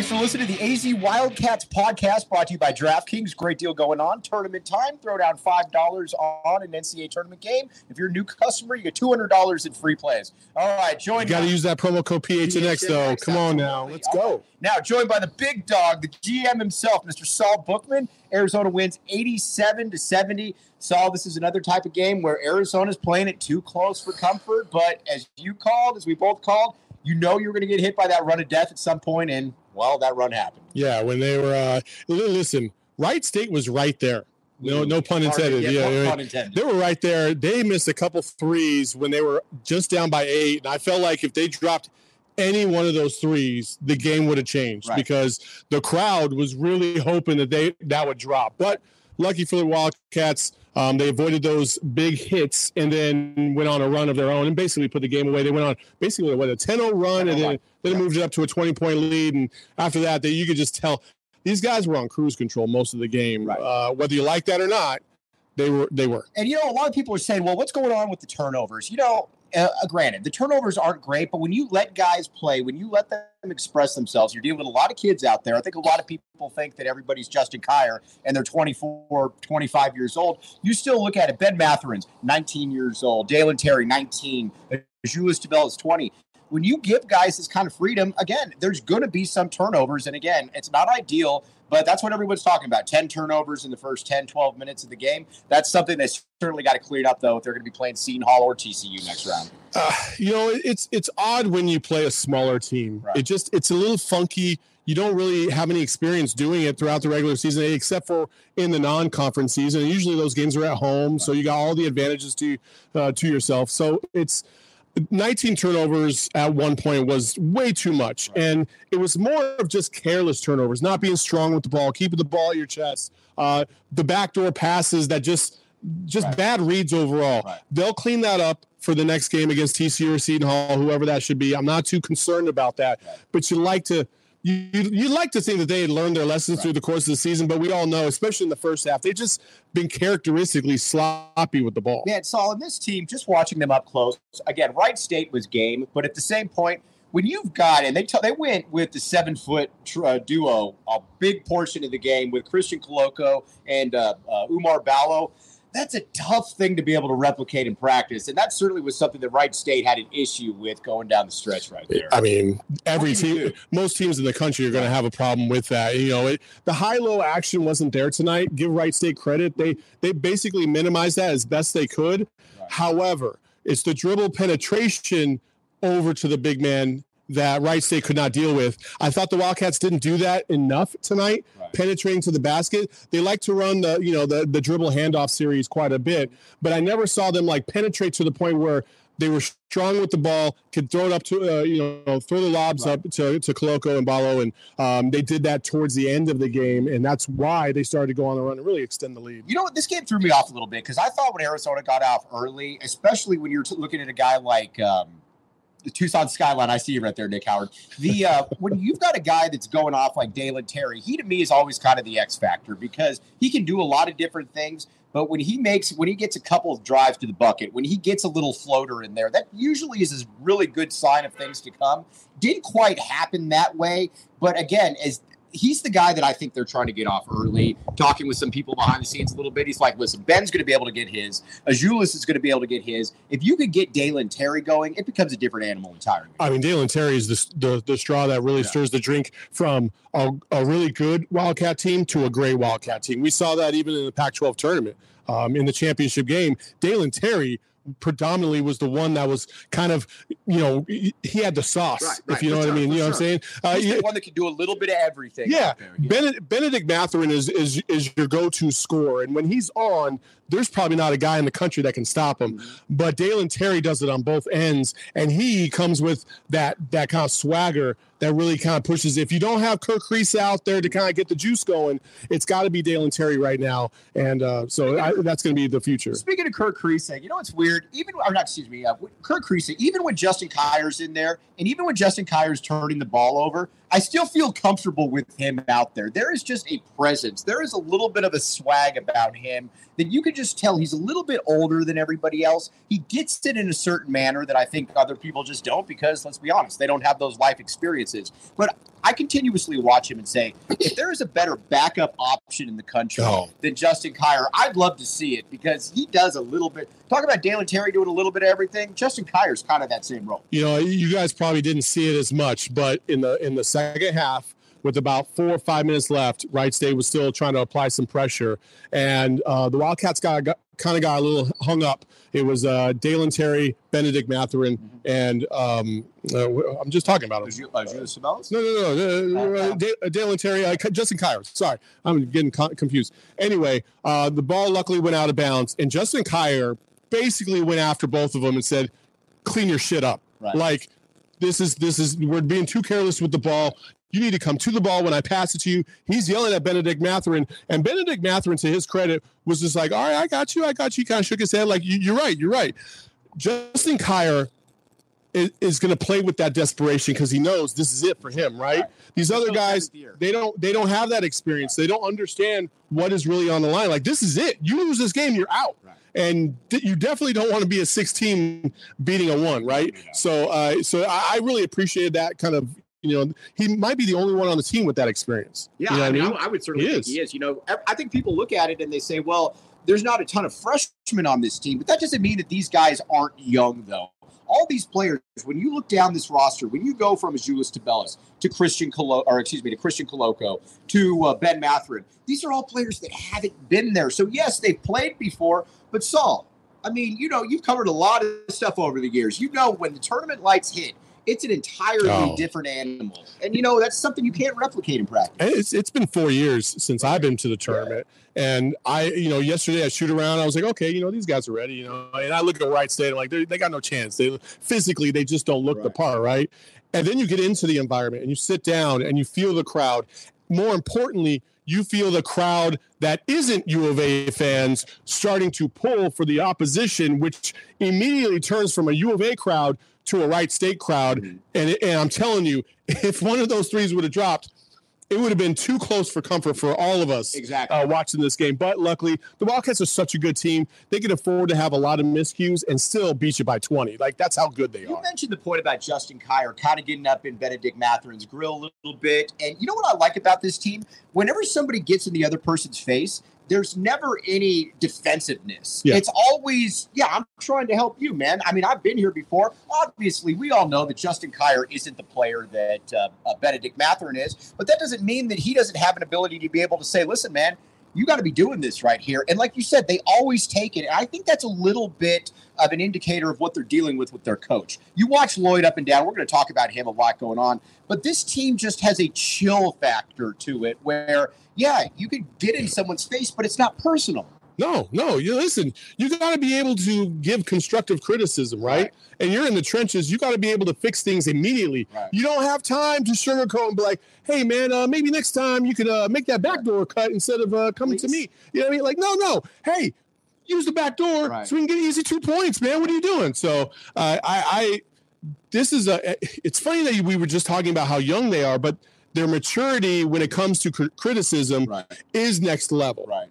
Thanks for listening to the AZ Wildcats podcast brought to you by DraftKings. Great deal going on. Tournament time. Throw down $5 on an NCAA tournament game. If you're a new customer, you get $200 in free plays. All right, join. You got to use that promo code PHNX, though. Come on now. Let's go. Now, joined by the big dog, the GM himself, Mr. Saul Bookman. Arizona wins 87 to 70. Saul, this is another type of game where Arizona's playing it too close for comfort. But as you called, as we both called, you know you're going to get hit by that run of death at some point, and well, that run happened. Yeah, when they were uh, listen, Wright State was right there. No, no pun intended. Yeah, Yeah, pun intended. they were right there. They missed a couple threes when they were just down by eight, and I felt like if they dropped any one of those threes, the game would have changed Right. because the crowd was really hoping that they that would drop. But lucky for the Wildcats, um, they avoided those big hits and then went on a run of their own and basically put the game away. They went on basically what a 10-0 run and 10-0 then run. then Yeah. moved it up to a 20 point lead. And after that, they, you could just tell these guys were on cruise control most of the game. Right. Uh, whether you like that or not, they were. They were. And you know, a lot of people are saying, "Well, what's going on with the turnovers?" You know, uh, granted, the turnovers aren't great, but when you let guys play, when you let them express themselves, you're dealing with a lot of kids out there. I think a lot of people think that everybody's Justin Kier and they're 24, 25 years old. You still look at it. Ben Mathurin's 19 years old. Dalen Terry, 19. Julius Tabell is 20. When you give guys this kind of freedom, again, there's going to be some turnovers. And again, it's not ideal, but that's what everyone's talking about 10 turnovers in the first 10, 12 minutes of the game. That's something they certainly got to clear up, though, if they're going to be playing Seton Hall or TCU next round. Uh, you know, it's it's odd when you play a smaller team. Right. It just it's a little funky. You don't really have any experience doing it throughout the regular season, except for in the non-conference season. Usually those games are at home, so you got all the advantages to uh, to yourself. So it's 19 turnovers at one point was way too much, and it was more of just careless turnovers, not being strong with the ball, keeping the ball at your chest, uh, the backdoor passes that just just Right. bad reads overall. Right. They'll clean that up for the next game against TCU or Seton Hall, whoever that should be. I'm not too concerned about that, Right. but you like to. You, you like to think that they had learned their lessons through the course of the season, but we all know, especially in the first half, they've just been characteristically sloppy with the ball. Man, Saul, and this team, just watching them up close, again, Wright State was game, but at the same point, when you've got, and they t- they went with the seven foot tr- uh, duo a big portion of the game with Christian Koloko and uh, uh, Oumar Ballo. That's a tough thing to be able to replicate in practice, and that certainly was something that Wright State had an issue with going down the stretch right there. I mean, every What can you team, most teams in the country are going to have a problem with that. You know, it, the high-low action wasn't there tonight. Give Wright State credit; they they basically minimized that as best they could. However, it's the dribble penetration over to the big man that Wright State could not deal with. I thought the Wildcats didn't do that enough tonight, Right. penetrating to the basket. They like to run the you know the the dribble handoff series quite a bit, but I never saw them like penetrate to the point where they were strong with the ball, could throw it up to uh, you know throw the lobs Right. up to to Koloko and Ballo, and um, they did that towards the end of the game, and that's why they started to go on the run and really extend the lead. You know what? This game threw me off a little bit because I thought when Arizona got off early, especially when you're t- looking at a guy like um, the Tucson Skyline. I see you right there, Nick Howard. The uh, when you've got a guy that's going off like Dalen Terry, he to me is always kind of the X factor because he can do a lot of different things. But when he makes when he gets a couple of drives to the bucket, when he gets a little floater in there, that usually is a really good sign of things to come. Didn't quite happen that way, but again, as he's the guy that I think they're trying to get off early. Talking with some people behind the scenes a little bit, he's like, "Listen, Ben's going to be able to get his. Azuolas is going to be able to get his. If you could get Dalen Terry going, it becomes a different animal entirely." I mean, Dalen Terry is the the, the straw that really Yeah. stirs the drink from a, a really good Wildcat team to a great Wildcat team. We saw that even in the Pac-12 tournament, um, in the championship game. Dalen Terry predominantly was the one that was kind of, you know, he had the sauce, Right, if you know what I mean. You know what I'm saying? Uh, He's the one that can do a little bit of everything. yeah. Benedict, Bennedict Mathurin is is is your go-to scorer, and when he's on, there's probably not a guy in the country that can stop him. Mm-hmm. But Dalen Terry does it on both ends, and he comes with that that kind of swagger that really kind of pushes. If you don't have Kerr Kriisa out there to kind of get the juice going, it's got to be Dalen Terry right now, and uh, so I, that's going to be the future. Speaking of Kerr Kriisa, you know what's weird? Even or not, excuse me, uh, Kerr Kriisa. Even when Justin Kier's in there, and even when Justin Kier's turning the ball over, I still feel comfortable with him out there. There is just a presence. There is a little bit of a swag about him that you can just tell he's a little bit older than everybody else. He gets it in a certain manner that I think other people just don't because let's be honest, they don't have those life experiences. But I continuously watch him and say, if there is a better backup option in the country Oh. than Justin Kier, I'd love to see it because he does a little bit. Talk about Dalen Terry doing a little bit of everything. Justin Kier's kind of that same role. you know you guys probably didn't see it as much but in the in the second half with about four or five minutes left wright state was still trying to apply some pressure and uh, the wildcats got, got kind of got a little hung up it was uh, dalen terry bennedict mathurin and um, uh, i'm just talking about him Uh, Julius Sabelis? no, no, no. Uh, Dalen Terry, uh, Justin Kier. Sorry, I'm getting co- confused. Anyway, uh, the ball luckily went out of bounds, and Justin Kier basically went after both of them and said, "Clean your shit up." Right. Like this is this is we're being too careless with the ball. You need to come to the ball when I pass it to you. He's yelling at Bennedict Mathurin, and Bennedict Mathurin, to his credit, was just like, "All right, I got you, I got you." He kind of shook his head, like, you, "You're right, you're right." Justin Kier is, is going to play with that desperation because he knows this is it for him, right? Right. These other guys, they don't they don't have that experience. They don't understand what is really on the line. Like this is it. You lose this game, you're out. Right. And you definitely don't want to be a 16 beating a one, right? Yeah. So, uh, so I, I really appreciated that kind of. You know, he might be the only one on the team with that experience. Yeah, you know I, mean, I, I would certainly He think is. he is. You know, I think people look at it and they say, well, there's not a ton of freshmen on this team, but that doesn't mean that these guys aren't young, though. All these players, when you look down this roster, when you go from Azuolas to Bellis to Christian Colo, or excuse me, to Christian Koloko to uh, Ben Mathurin, these are all players that haven't been there. So yes, they've played before, but Saul, I mean, you know, you've covered a lot of stuff over the years. You know, when the tournament lights hit, it's an entirely Oh. different animal, and you know that's something you can't replicate in practice. It's it's been four years since I've been to the tournament, and I you know yesterday I shoot around. I was like, okay, you know these guys are ready, you know. And I look at Wright State, I'm like, they they got no chance. They physically they just don't look the part, right? And then you get into the environment and you sit down and you feel the crowd. More importantly, you feel the crowd that isn't U of A fans starting to pull for the opposition, which immediately turns from a U of A crowd to a Wright State crowd. Mhm. And, and I'm telling you, if one of those threes would have dropped, it would have been too close for comfort for all of us Exactly. uh, watching this game. But luckily, the Wildcats are such a good team; they can afford to have a lot of miscues and still beat you by 20. Like that's how good they You are. You mentioned the point about Justin Kier kind of getting up in Bennedict Mathurin's grill a little bit. And you know what I like about this team? Whenever somebody gets in the other person's face, there's never any defensiveness. Yeah. It's always, yeah, I'm trying to help you, man. I mean, I've been here before. Obviously, we all know that Justin Kier isn't the player that uh, uh, Bennedict Mathurin is, but that doesn't mean that he doesn't have an ability to be able to say, listen, man, you got to be doing this right here. And like you said, they always take it. And I think that's a little bit of an indicator of what they're dealing with with their coach. You watch Lloyd up and down. We're going to talk about him a lot going on. But this team just has a chill factor to it where, yeah, you could get in someone's face, but it's not personal. No, no. You listen. You got to be able to give constructive criticism, right? Right. And you're in the trenches. You got to be able to fix things immediately. Right. You don't have time to sugarcoat and be like, "Hey, man, uh, maybe next time you could uh, make that back door cut instead of uh, coming to me." You know what I mean? Like, no, no. Hey, use the back door Right. so we can get easy two points, man. What are you doing? So, uh, I, I, this is a. It's funny that we were just talking about how young they are, but their maturity when it comes to cr- criticism Right. is next level. Right.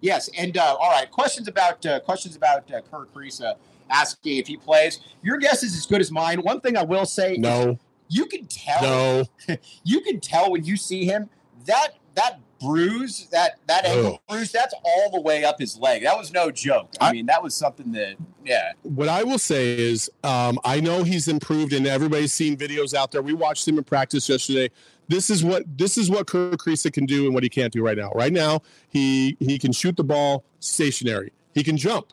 Yes, and uh, all right. Questions about uh, questions about uh, Kerr Kriisa asking if he plays. Your guess is as good as mine. One thing I will say, is No, you can tell. no. You can tell when you see him that that bruise, that that ankle Oh. bruise, that's all the way up his leg. That was no joke. I, I- mean, that was something that, yeah, what I will say is, um, I know he's improved, and everybody's seen videos out there. We watched him in practice yesterday. This is what this is what Kerr Kriisa can do, and what he can't do right now. Right now, he he can shoot the ball stationary. He can jump,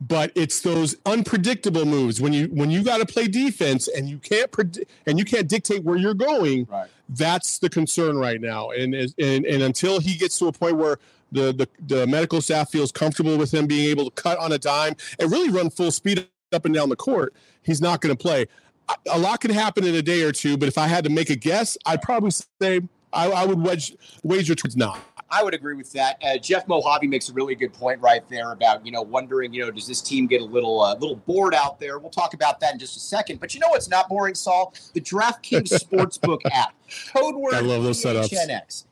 but it's those unpredictable moves when you when you got to play defense and you can't predict and you can't dictate where you're going. right. That's the concern right now, and and and until he gets to a point where the, the the medical staff feels comfortable with him being able to cut on a dime and really run full speed up and down the court, he's not going to play. A- A lot can happen in a day or two, but if I had to make a guess, I'd probably say I, I would wedge, wager towards not. I would agree with that. Uh, Jeff Mojave makes a really good point right there about you know wondering you know does this team get a little uh, little bored out there? We'll talk about that in just a second. But you know what's not boring, Saul? The DraftKings Sportsbook app. Code word I love those setups.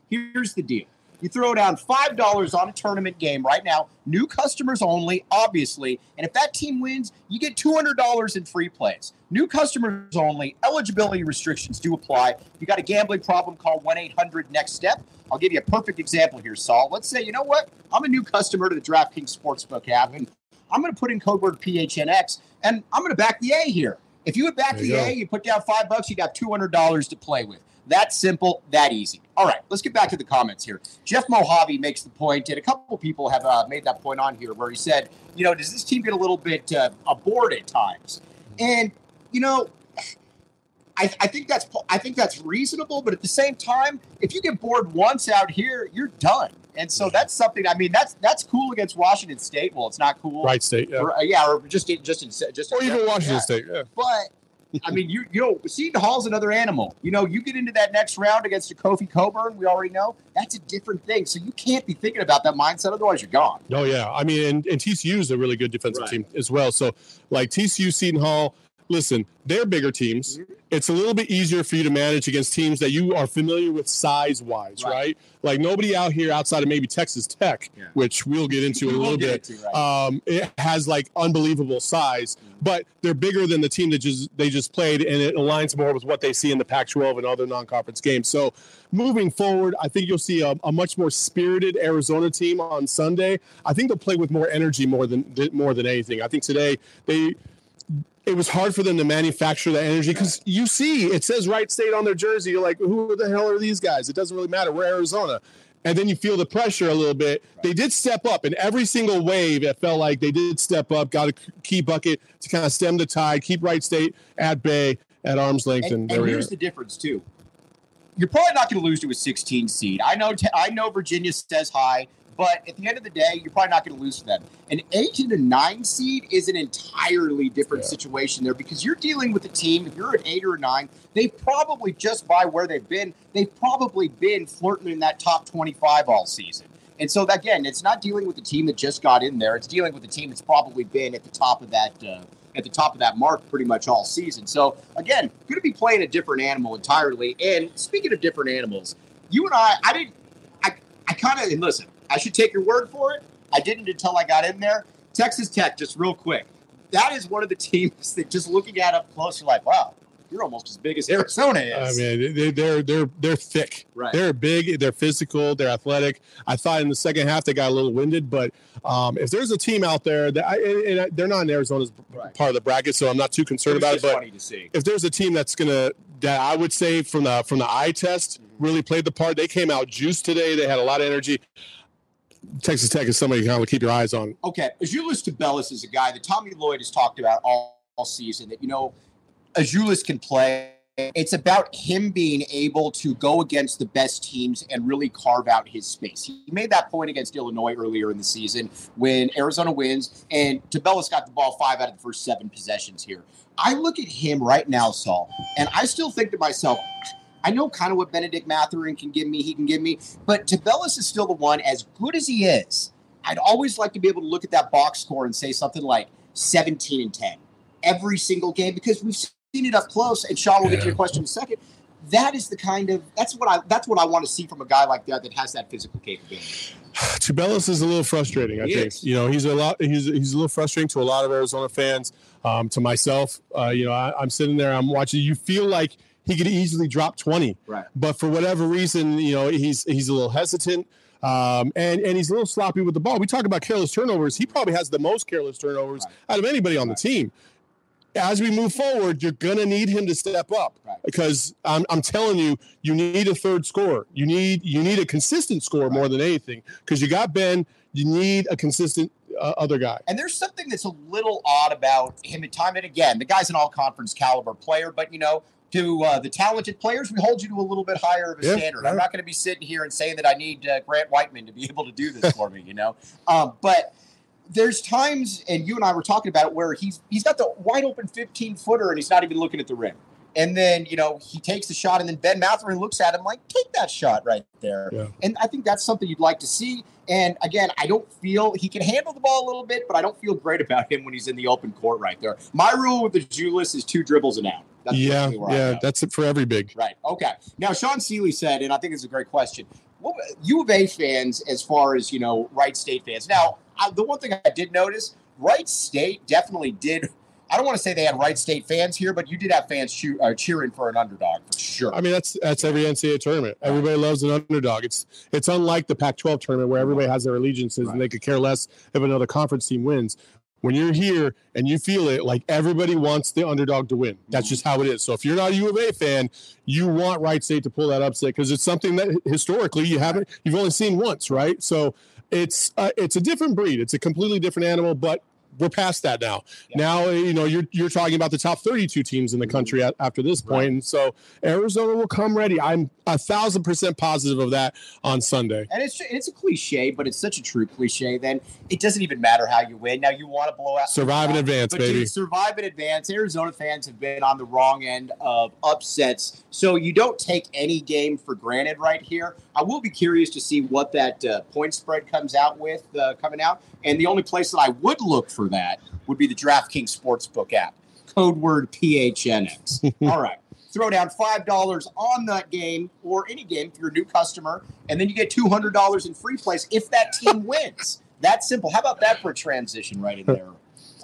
Here's the deal. You throw down five dollars on a tournament game right now, new customers only, obviously. And if that team wins, you get two hundred dollars in free plays. New customers only. Eligibility restrictions do apply. If you got a gambling problem, call one eight hundred Next Step. I'll give you a perfect example here, Saul. Let's say, you know what? I'm a new customer to the DraftKings Sportsbook app, and I'm going to put in code word PHNX, and I'm going to back the A here. If you would back the go. A, you put down five bucks, you got two hundred dollars to play with. That simple, that easy. All right, let's get back to the comments here. Jeff Mojave makes the point, and a couple people have uh, made that point on here, where he said, you know, does this team get a little bit uh, bored at times? And you know, I, I think that's I think that's reasonable, but at the same time, if you get bored once out here, you're done. And so that's something. I mean, that's that's cool against Washington State. Well, it's not cool, Right state, yeah. Or, uh, yeah, or just just in, just or even Washington. State. Yeah. But I mean, you you know, Seton Hall's another animal. You know, you get into that next round against a Kofi Cockburn, we already know that's a different thing. So you can't be thinking about that mindset, otherwise you're gone. Oh yeah, I mean, and, and TCU is a really good defensive Right. team as well. So like TCU, Seton Hall, listen, they're bigger teams. Mm-hmm. It's a little bit easier for you to manage against teams that you are familiar with size wise, Right. right. Like nobody out here outside of maybe Texas Tech, Yeah. which we'll get into We a little bit. into, right. Um, it has like unbelievable size, but they're bigger than the team that just they just played, and it aligns more with what they see in the Pac-12 and other non-conference games. So, moving forward, I think you'll see a, a much more spirited Arizona team on Sunday. I think they'll play with more energy more than more than anything. I think today they it was hard for them to manufacture that energy because you see it says Wright State on their jersey. You're like, who the hell are these guys? It doesn't really matter. We're Arizona. And then you feel the pressure a little bit. They did step up in every single wave. It felt like they did step up, got a key bucket to kind of stem the tide, keep Wright State at bay, at arm's length, and, And, and here's the difference too. You're probably not going to lose to a 16 seed. I know. I know Virginia says high, but at the end of the day, you're probably not going to lose to them. An eight and a nine seed is an entirely different Yeah. situation there because you're dealing with a team. If you're an eight or a nine, they probably just by where they've been, they've probably been flirting in that top 25 all season. And so again, it's not dealing with the team that just got in there. It's dealing with the team that's probably been at the top of that uh, at the top of that mark pretty much all season. So again, going to be playing a different animal entirely. And speaking of different animals, you and I, I didn't, I, I kind of and listen. I should take your word for it. I didn't until I got in there. Texas Tech, just real quick. That is one of the teams that just looking at up close, you're like, wow, you're almost as big as Arizona is. I mean, they, they're they're they're thick. Right. They're big. They're physical. They're athletic. I thought in the second half they got a little winded, but um, if there's a team out there that I, and and they're not in Arizona's Right. part of the bracket, so I'm not too concerned about it. But if there's a team that's gonna that I would say from the from the eye test Mm-hmm. really played the part. They came out juiced today. They had a lot of energy. Texas Tech is somebody you kind of keep your eyes on. Okay, Azuolas Tubelis is a guy that Tommy Lloyd has talked about all, all season. That you know, Azuolas can play. It's about him being able to go against the best teams and really carve out his space. He made that point against Illinois earlier in the season when Arizona wins, and Tubelis got the ball five out of the first seven possessions here. I look at him right now, Saul, and I still think to myself, I know kind of what Bennedict Mathurin can give me, he can give me, but Tubelis is still the one, as good as he is. I'd always like to be able to look at that box score and say something like 17 and 10 every single game because we've seen it up close. And Sean, we'll get to your question in a second. that is the kind of that's what I that's what I want to see from a guy like that that has that physical capability. Tubelis is a little frustrating. I He think is. you know he's a lot. He's he's a little frustrating to a lot of Arizona fans. Um, to myself, uh, you know, I, I'm sitting there, I'm watching. You feel like he could easily drop 20, Right. but for whatever reason, you know, he's he's a little hesitant. Um, and and he's a little sloppy with the ball. We talk about careless turnovers. He probably has the most careless turnovers Right. out of anybody on Right. the team. As we move forward, you're gonna need him to step up Right. because I'm, I'm telling you, you need a third scorer. You need you need a consistent scorer more than anything because you got Ben. You need a consistent uh, other guy. And there's something that's a little odd about him at time and again. The guy's an all conference caliber player, but you know, to uh, the talented players, we hold you to a little bit higher of a Yeah, standard. yeah. I'm not going to be sitting here and saying that I need uh, Grant Whiteman to be able to do this for me, you know. Um, but there's times, and you and I were talking about it, where he's he's got the wide open 15 footer and he's not even looking at the rim. And then you know he takes the shot, and then Ben Mathurin looks at him like, "Take that shot right there." Yeah. And I think that's something you'd like to see. And again, I don't feel he can handle the ball a little bit, but I don't feel great about him when he's in the open court right there. My rule with the Julius is two dribbles and out. That's yeah, yeah, that's it for every big. Right. Okay. Now, Sean Seeley said, and I think it's a great question. What, U of A fans, as far as you know, Wright State fans. Now, I, the one thing I did notice, Wright State definitely did. I don't want to say they had Wright State fans here, but you did have fans cheer, uh, cheering for an underdog for sure. I mean, that's that's every NCAA tournament. Everybody loves an underdog. It's it's unlike the Pac-12 tournament where everybody has their allegiances Right. and they could care less if another conference team wins. When you're here and you feel it, like everybody wants the underdog to win. That's just how it is. So if you're not a U of A fan, you want Wright State to pull that upset because it's something that historically you haven't, you've only seen once, right? So it's uh, it's a different breed. It's a completely different animal, but we're past that now. Yeah. Now you know you're you're talking about the top 32 teams in the country at, after this point, Right. and so Arizona will come ready. I'm a thousand percent positive of that on Sunday. And it's it's a cliche, but it's such a true cliche. Then it doesn't even matter how you win. Now you want to blow out, Survive in advance, but baby. survive in advance. Arizona fans have been on the wrong end of upsets, so you don't take any game for granted right here. I will be curious to see what that uh, point spread comes out with uh, coming out, and the only place that I would look for that would be the DraftKings Sportsbook app. Code word PHNX. All right. Throw down five dollars on that game or any game if you're a new customer, and then you get two hundred dollars in free plays if that team wins. That simple. How about that for a transition right in there?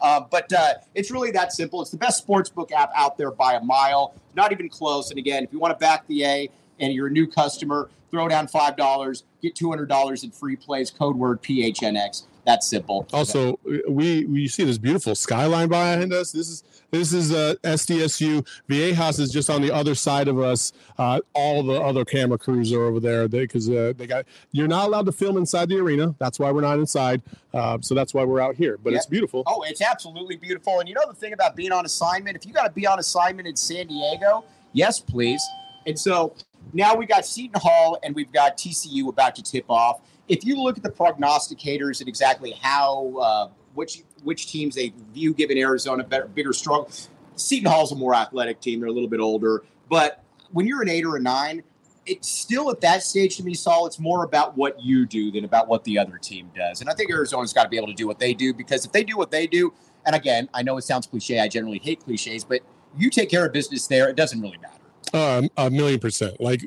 Uh, but uh, it's really that simple. It's the best sportsbook app out there by a mile. Not even close. And again, if you want to back the A and you're a new customer, throw down five dollars, get two hundred dollars in free plays. Code word PHNX. That's simple. Also, we we see this beautiful skyline behind us. This is this is uh, SDSU. Viejas is just on the other side of us. Uh, all the other camera crews are over there because uh, they got. You're not allowed to film inside the arena. That's why we're not inside. Uh, so that's why we're out here. But Yeah. it's beautiful. Oh, it's absolutely beautiful. And you know the thing about being on assignment, if you got to be on assignment in San Diego, yes, please. And so now we got Seton Hall and we've got TCU about to tip off. If you look at the prognosticators and exactly how uh, which which teams they view giving Arizona better, bigger struggle, Seton Hall's a more athletic team. They're a little bit older, but when you're an eight or a nine, it's still at that stage to me, Saul. It's more about what you do than about what the other team does. And I think Arizona's got to be able to do what they do because if they do what they do, and again, I know it sounds cliche. I generally hate cliches, but you take care of business there, it doesn't really matter. Um, a million percent. Like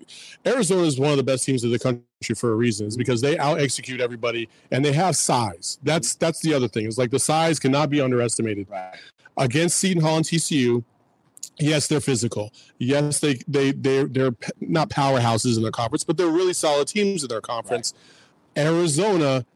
Arizona is one of the best teams in the country for a reason. Is because they out execute everybody and they have size. That's that's the other thing. It's like the size cannot be underestimated. Right. Against Seton Hall and TCU, yes, they're physical. Yes, they they they they're not powerhouses in their conference, but they're really solid teams in their conference. Arizona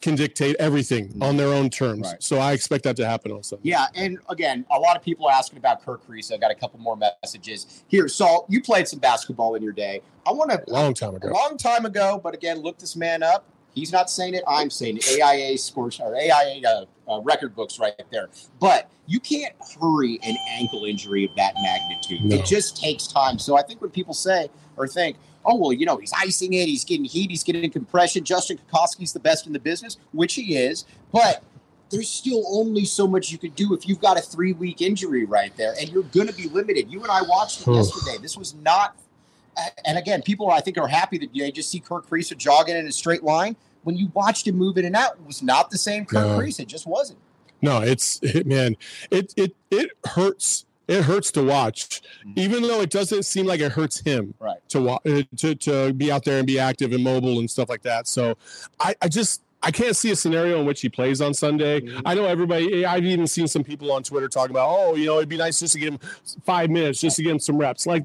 can dictate everything on their own terms. Right. So I expect that to happen also. Yeah, and again, a lot of people are asking about Kerr Kriisa. I got a couple more messages here. Saul, you played some basketball in your day. I want to Long time ago. long time ago, but again, look this man up. He's not saying it. I'm saying it. AIA scores or AIA uh, uh, record books right there. But you can't hurry an ankle injury of that magnitude. No. It just takes time. So I think when people say or think, oh well, you know, he's icing it, he's getting heat, he's getting compression. Justin Kokoski's the best in the business, which he is, but. There's still only so much you could do if you've got a three week injury right there, and you're going to be limited. You and I watched it Oof. yesterday. This was not and again, people I think are happy that they just see Kerr Kriisa jogging in a straight line. When you watched him move in and out, it was not the same Kerr No. Kriisa. It just wasn't. No, it's it, man, it it it hurts it hurts to watch, even though it doesn't seem like it hurts him Right. to wa- uh, to to be out there and be active and mobile and stuff like that. So I, I just I can't see a scenario in which he plays on Sunday. I know everybody. I've even seen some people on Twitter talking about, oh, you know, it'd be nice just to give him five minutes, just to give him some reps. Like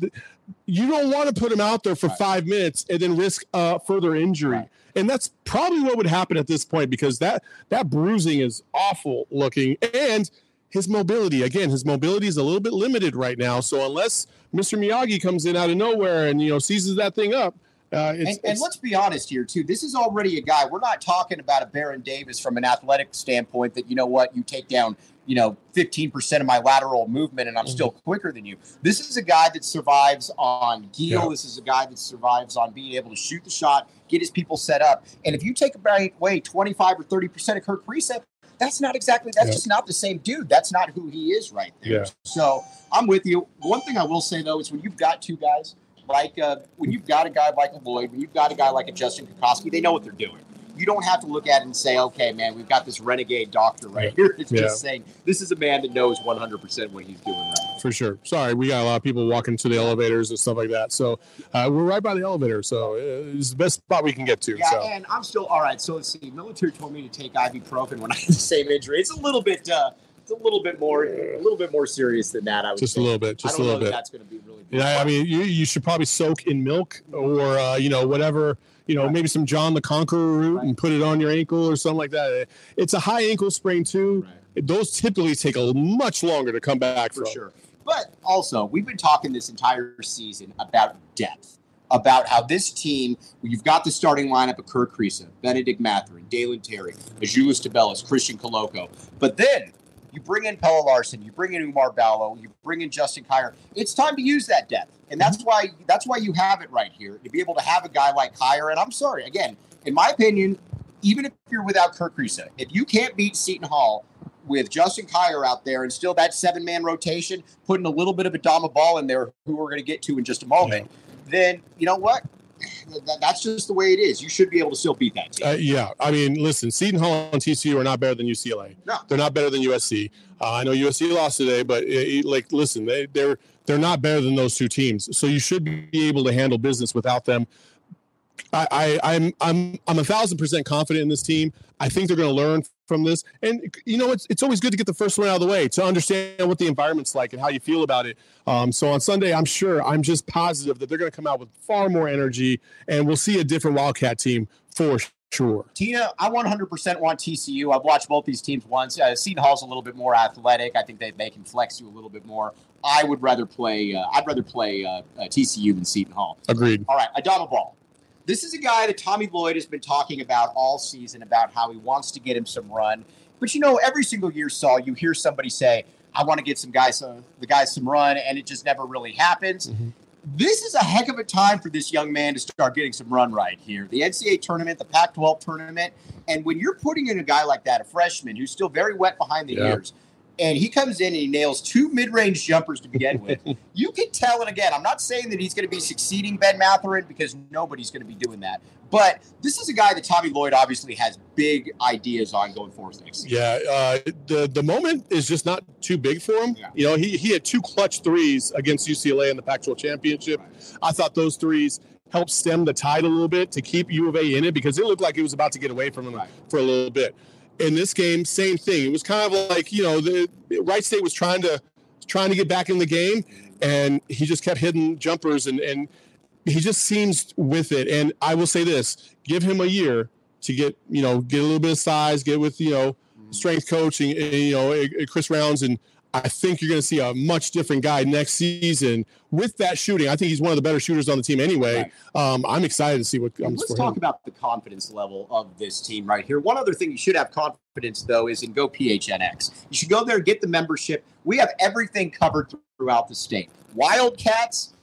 you don't want to put him out there for five minutes and then risk uh, further injury. Right. And that's probably what would happen at this point because that that bruising is awful looking and his mobility again his mobility is a little bit limited right now so unless mr miyagi comes in out of nowhere and you know seizes that thing up uh, it's, and, and let's be honest here too. This is already a guy. We're not talking about a Baron Davis from an athletic standpoint. That you know what, you take down, you know, fifteen percent of my lateral movement, and I'm still Mm-hmm. quicker than you. This is a guy that survives on heel. Yeah. This is a guy that survives on being able to shoot the shot, get his people set up. And if you take away twenty five or thirty percent of Kirk Precept, that's not exactly. That's Yeah. just not the same dude. That's not who he is right there. Yeah. So I'm with you. One thing I will say though is when you've got two guys like uh, when you've got a guy like a Lloyd, when you've got a guy like a Justin Kokoski, they know what they're doing. You don't have to look at it and say, "Okay, man, we've got this renegade doctor right here." It's Yeah. just saying this is a man that knows 100 percent what he's doing right. for sure sorry we got a lot of people walking to the elevators and stuff like that so uh, we're right by the elevator so uh, it's the best spot we can get to Yeah, so and I'm still all right. So let's see. Military told me to take ibuprofen when I had the same injury. It's a little bit. Uh, it's a little bit more, a little bit more serious than that. I would just a little bit I just a don't know little that bit That's going to be really. Yeah, I mean, you, you should probably soak in milk or uh, you know whatever you know maybe some John the Conqueror root and put it on your ankle or something like that. It's a high ankle sprain too. Those typically take a much longer to come back for from. sure. But also, we've been talking this entire season about depth, about how this team, you've got the starting lineup of Kerr Kriisa, Bennedict Mathurin, Dalen Terry, Azuolas Tubelis, Christian Koloko. But then you bring in Pelle Larsson, you bring in Oumar Ballo, you bring in Justin Kier. It's time to use that depth. And that's mm-hmm. why that's why you have it right here. To be able to have a guy like Kier, and I'm sorry, again, in my opinion, even if you're without Kerr Kriisa, if you can't beat Seton Hall with Justin Kier out there and still that seven man rotation, putting a little bit of Adama Bal in there, who we're going to get to in just a moment, then you know what? Th- That's just the way it is. You should be able to still beat that team. Uh, yeah, I mean, listen, Seton Hall and TCU are not better than UCLA. No. they're not better than USC. Uh, I know USC lost today, but it, it- like, listen, they, they're they're not better than those two teams. So you should be able to handle business without them. I, I I'm I'm I'm a thousand percent confident in this team. I think they're going to learn from this, and you know it's it's always good to get the first one out of the way to understand what the environment's like and how you feel about it. Um, so on Sunday, I'm sure I'm just positive that they're going to come out with far more energy, and we'll see a different Wildcat team for sure. Tina, I 100% want TCU. I've watched both these teams once. Uh, Seton Hall's a little bit more athletic. I think they, they can flex you a little bit more. I would rather play. Uh, I'd rather play uh, uh, TCU than Seton Hall. Agreed. All right, Adama Bal. This is a guy that Tommy Lloyd has been talking about all season about how he wants to get him some run. But you know, every single year, Saul, you hear somebody say, "I want to get some guys, uh, the guys some run," and it just never really happens. Mhm. This is a heck of a time for this young man to start getting some run right here. The NCAA tournament, the Pac-12 tournament, and when you're putting in a guy like that, a freshman who's still very wet behind the Yeah. ears, and he comes in and he nails two mid-range jumpers to begin with. you can tell, and again, I'm not saying that he's going to be succeeding Ben Mathurin because nobody's going to be doing that. But this is a guy that Tommy Lloyd obviously has big ideas on going forward next season. Yeah, uh, the the moment is just not too big for him. Yeah. You know, he he had two clutch threes against UCLA in the Pac-12 championship. I thought those threes helped stem the tide a little bit to keep U of A in it because it looked like it was about to get away from him Right. for a little bit. In this game, same thing. It was kind of like you know the Wright State was trying to trying to get back in the game, and he just kept hitting jumpers and and he just seems with it. And I will say this: give him a year to get you know get a little bit of size, get with you know strength coaching, and, you know eh, eh, Chris Rounds, and I think you're going to see a much different guy next season with that shooting. I think he's one of the better shooters on the team anyway. Um, I'm excited to see what comes Let's talk him. about the confidence level of this team right here. One other thing you should have confidence though is in Go PHNX. You should go there and get the membership. We have everything covered throughout the state. Wildcats,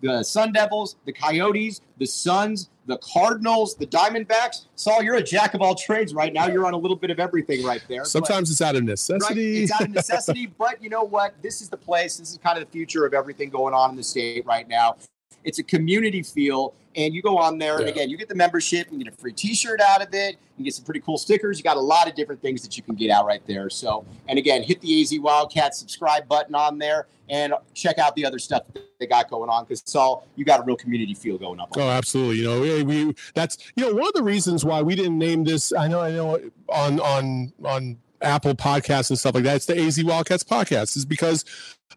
the Sun Devils, the Coyotes, the Suns, the Cardinals, the Diamondbacks. Saul, you're a jack of all trades right now. You're on a little bit of everything right there. But- Sometimes it's out of Right? necessity. It's out of necessity, but you know what? This is the place. This is kind of the future of everything going on in the state right now. It's a community feel. And you go on there, and Yeah. again, you get the membership, you get a free T-shirt out of it, you get some pretty cool stickers. You got a lot of different things that you can get out right there. So, and again, hit the AZ Wildcat subscribe button on there, and check out the other stuff that they got going on because it's all you got a real community feel going up. Oh, absolutely. You know, we, we that's you know one of the reasons why we didn't name this. I know, I know, on on on Apple Podcasts and stuff like that. It's the AZ Wildcats podcast, is because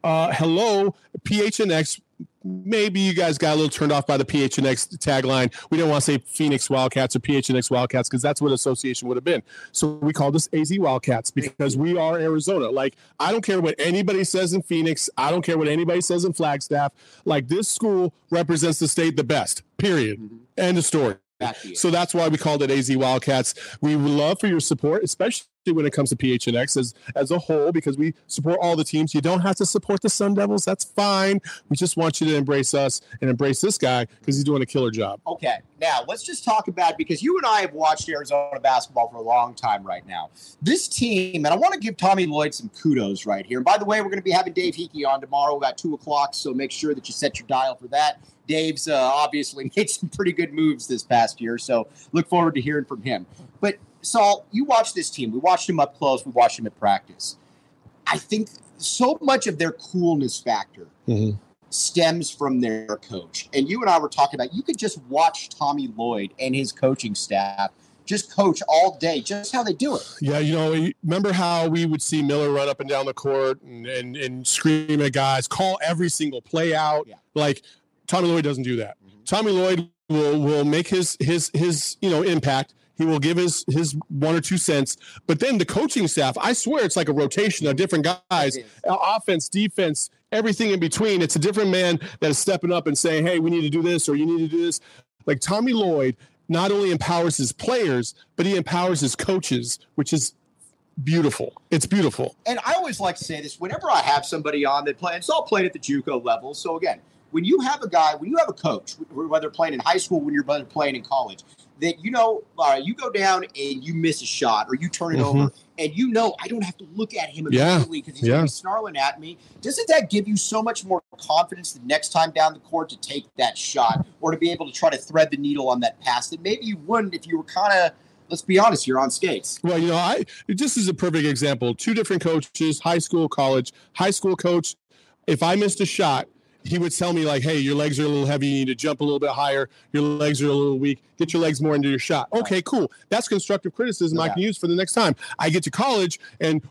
uh, hello PHNX. Maybe you guys got a little turned off by the PHNX tagline. We didn't want to say Phoenix Wildcats or PHNX Wildcats because that's what association would have been. So we called this AZ Wildcats because we are Arizona. Like I don't care what anybody says in Phoenix. I don't care what anybody says in Flagstaff. Like this school represents the state the best. Period. Mm-hmm. End of story. Back to you. So that's why we called it AZ Wildcats. We would love for your support, especially when it comes to PHNX as as a whole, because we support all the teams. You don't have to support the Sun Devils. That's fine. We just want you to embrace us and embrace this guy because he's doing a killer job. Okay, now let's just talk about because you and I have watched Arizona basketball for a long time right now. This team, and I want to give Tommy Lloyd some kudos right here. And by the way, we're going to be having Dave Heeke on tomorrow about two o'clock, so make sure that you set your dial for that. Dave's uh, obviously made some pretty good moves this past year, so look forward to hearing from him. But Saul, you watch this team. We watched them up close. We watched them at practice. I think so much of their coolness factor Mhm. stems from their coach. And you and I were talking about you could just watch Tommy Lloyd and his coaching staff just coach all day, just how they do it. Yeah, you know, remember how we would see Miller run up and down the court and and, and scream at guys, call every single play out. Yeah. Like Tommy Lloyd doesn't do that. Tommy Lloyd will will make his his his you know impact. He will give his his one or two cents, but then the coaching staff, I swear, it's like a rotation of different guys, offense, defense, everything in between. It's a different man that is stepping up and saying, "Hey, we need to do this," or "You need to do this." Like Tommy Lloyd not only empowers his players, but he empowers his coaches, which is beautiful. It's beautiful. And I always like to say this whenever I have somebody on that play, it's all played at the JUCO level. So again, when you have a guy, when you have a coach, whether playing in high school, when you're playing in college, that you know, uh, you go down and you miss a shot or you turn it Mhm. over, and you know, I don't have to look at him Yeah. immediately because he's Yeah. be snarling at me. Doesn't that give you so much more confidence the next time down the court to take that shot or to be able to try to thread the needle on that pass that maybe you wouldn't if you were kind of, let's be honest, you're on skates. Well, you know, I this is a perfect example. Two different coaches, high school, college. High school coach, if I missed a shot, he would tell me like, "Hey, your legs are a little heavy. You need to jump a little bit higher. Your legs are a little weak. Get your legs more into your shot." Okay, cool. That's constructive criticism I can use for the next time. I get to college and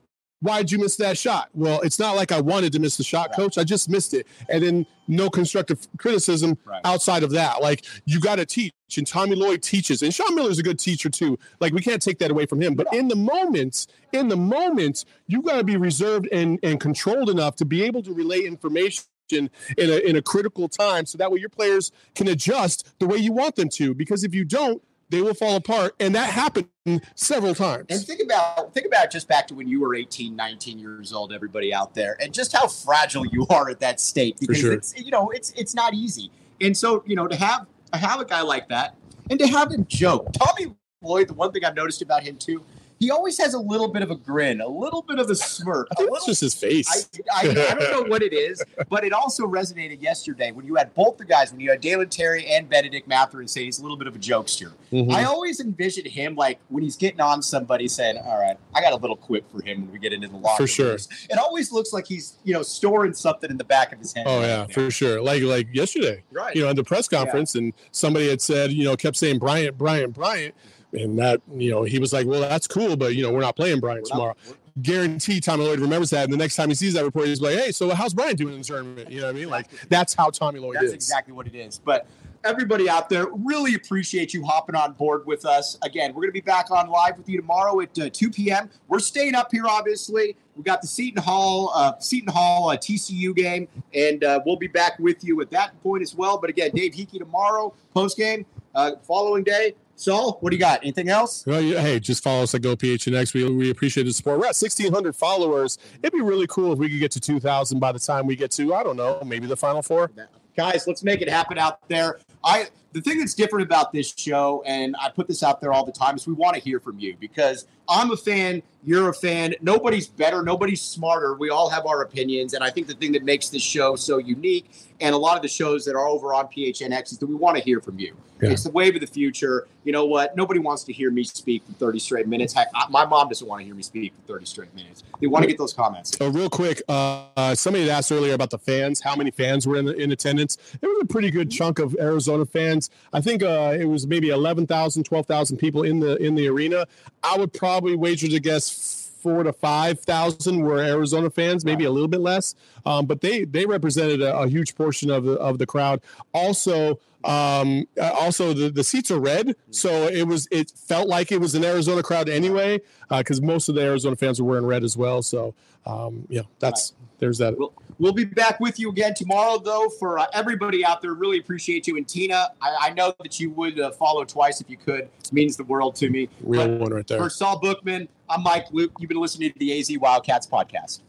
why'd you miss that shot? Well, it's not like I wanted to miss the shot, Right. coach. I just missed it. And then no constructive criticism Right. outside of that. Like you got to teach, and Tommy Lloyd teaches, and Sean Miller's a good teacher too. Like we can't take that away from him. But in the moments, in the moments, you got to be reserved and and controlled enough to be able to relay information. In a, in a critical time, so that way your players can adjust the way you want them to. Because if you don't, they will fall apart, and that happened several times. And think about think about just back to when you were 18, 19 years old, everybody out there, and just how fragile you are at that state because sure. it's you know it's it's not easy. And so you know to have to have a guy like that and to have him joke, Tommy Lloyd. The one thing I've noticed about him too, he always has a little bit of a grin, a little bit of a smirk, I a little it's just his face. I, I, I don't know what it is, but it also resonated yesterday when you had both the guys, when you had Dalen Terry and Bennedict Mathurin say he's a little bit of a jokester. Mhm. I always envision him like when he's getting on somebody saying, All right, I got a little quip for him when we get into the locker For sure. rooms." It always looks like he's, you know, storing something in the back of his head. Oh right yeah, there. for sure. Like like yesterday, right. you know, at the press conference, and somebody had said, you know, kept saying Bryant, Bryant, Bryant, and that, you know, he was like, well, that's cool, but you know, we're not playing not- tomorrow. Guarantee Tommy Lloyd remembers that, and the next time he sees that report, he's like, hey, so how's Brian doing in the tournament? You know what I mean? Like that's how Tommy Lloyd That's is. exactly what it is. But everybody out there, really appreciate you hopping on board with us. Again, we're going to be back on live with you tomorrow at uh, 2 p.m. We're staying up here, obviously. We got the Seton Hall, uh, Seton Hall uh, TCU game, and uh, we'll be back with you at that point as well. But again, Dave Heeke tomorrow, post game, uh, following day. Saul, what do you got? Anything else? Well, yeah, hey, just follow us at GoPHNX. We, we appreciate the support. We're at 1,600 followers. It'd be really cool if we could get to 2,000 by the time we get to, I don't know, maybe the Final Four. guys let's make it happen out there i the thing that's different about this show, and I put this out there all the time, is we want to hear from you because I'm a fan, you're a fan. Nobody's better, nobody's smarter. We all have our opinions. And I think the thing that makes this show so unique and a lot of the shows that are over on PHNX is that we want to hear from you. Yeah. It's the wave of the future. You know what? Nobody wants to hear me speak for 30 straight minutes. Heck, my mom doesn't want to hear me speak for 30 straight minutes. They want to get those comments. So, real quick, uh, somebody had asked earlier about the fans, how many fans were in, in attendance. It was a pretty good chunk of Arizona fans. I think uh, it was maybe 11,000, 12,000 people in the in the arena. I would probably wager to guess four to five thousand were Arizona fans, maybe a little bit less, um, but they they represented a, a, huge portion of the of the crowd. Also, um, uh, also the, the seats are red, so it was it felt like it was an Arizona crowd anyway, because uh, most of the Arizona fans were wearing red as well. So um, yeah, that's there's that. We'll, we'll, be back with you again tomorrow, though. For uh, everybody out there, really appreciate you. And Tina, I, I know that you would uh, follow twice if you could. It means the world to me. Real but one right there. For Saul Bookman, I'm Mike Luke. You've been listening to the AZ Wildcats podcast.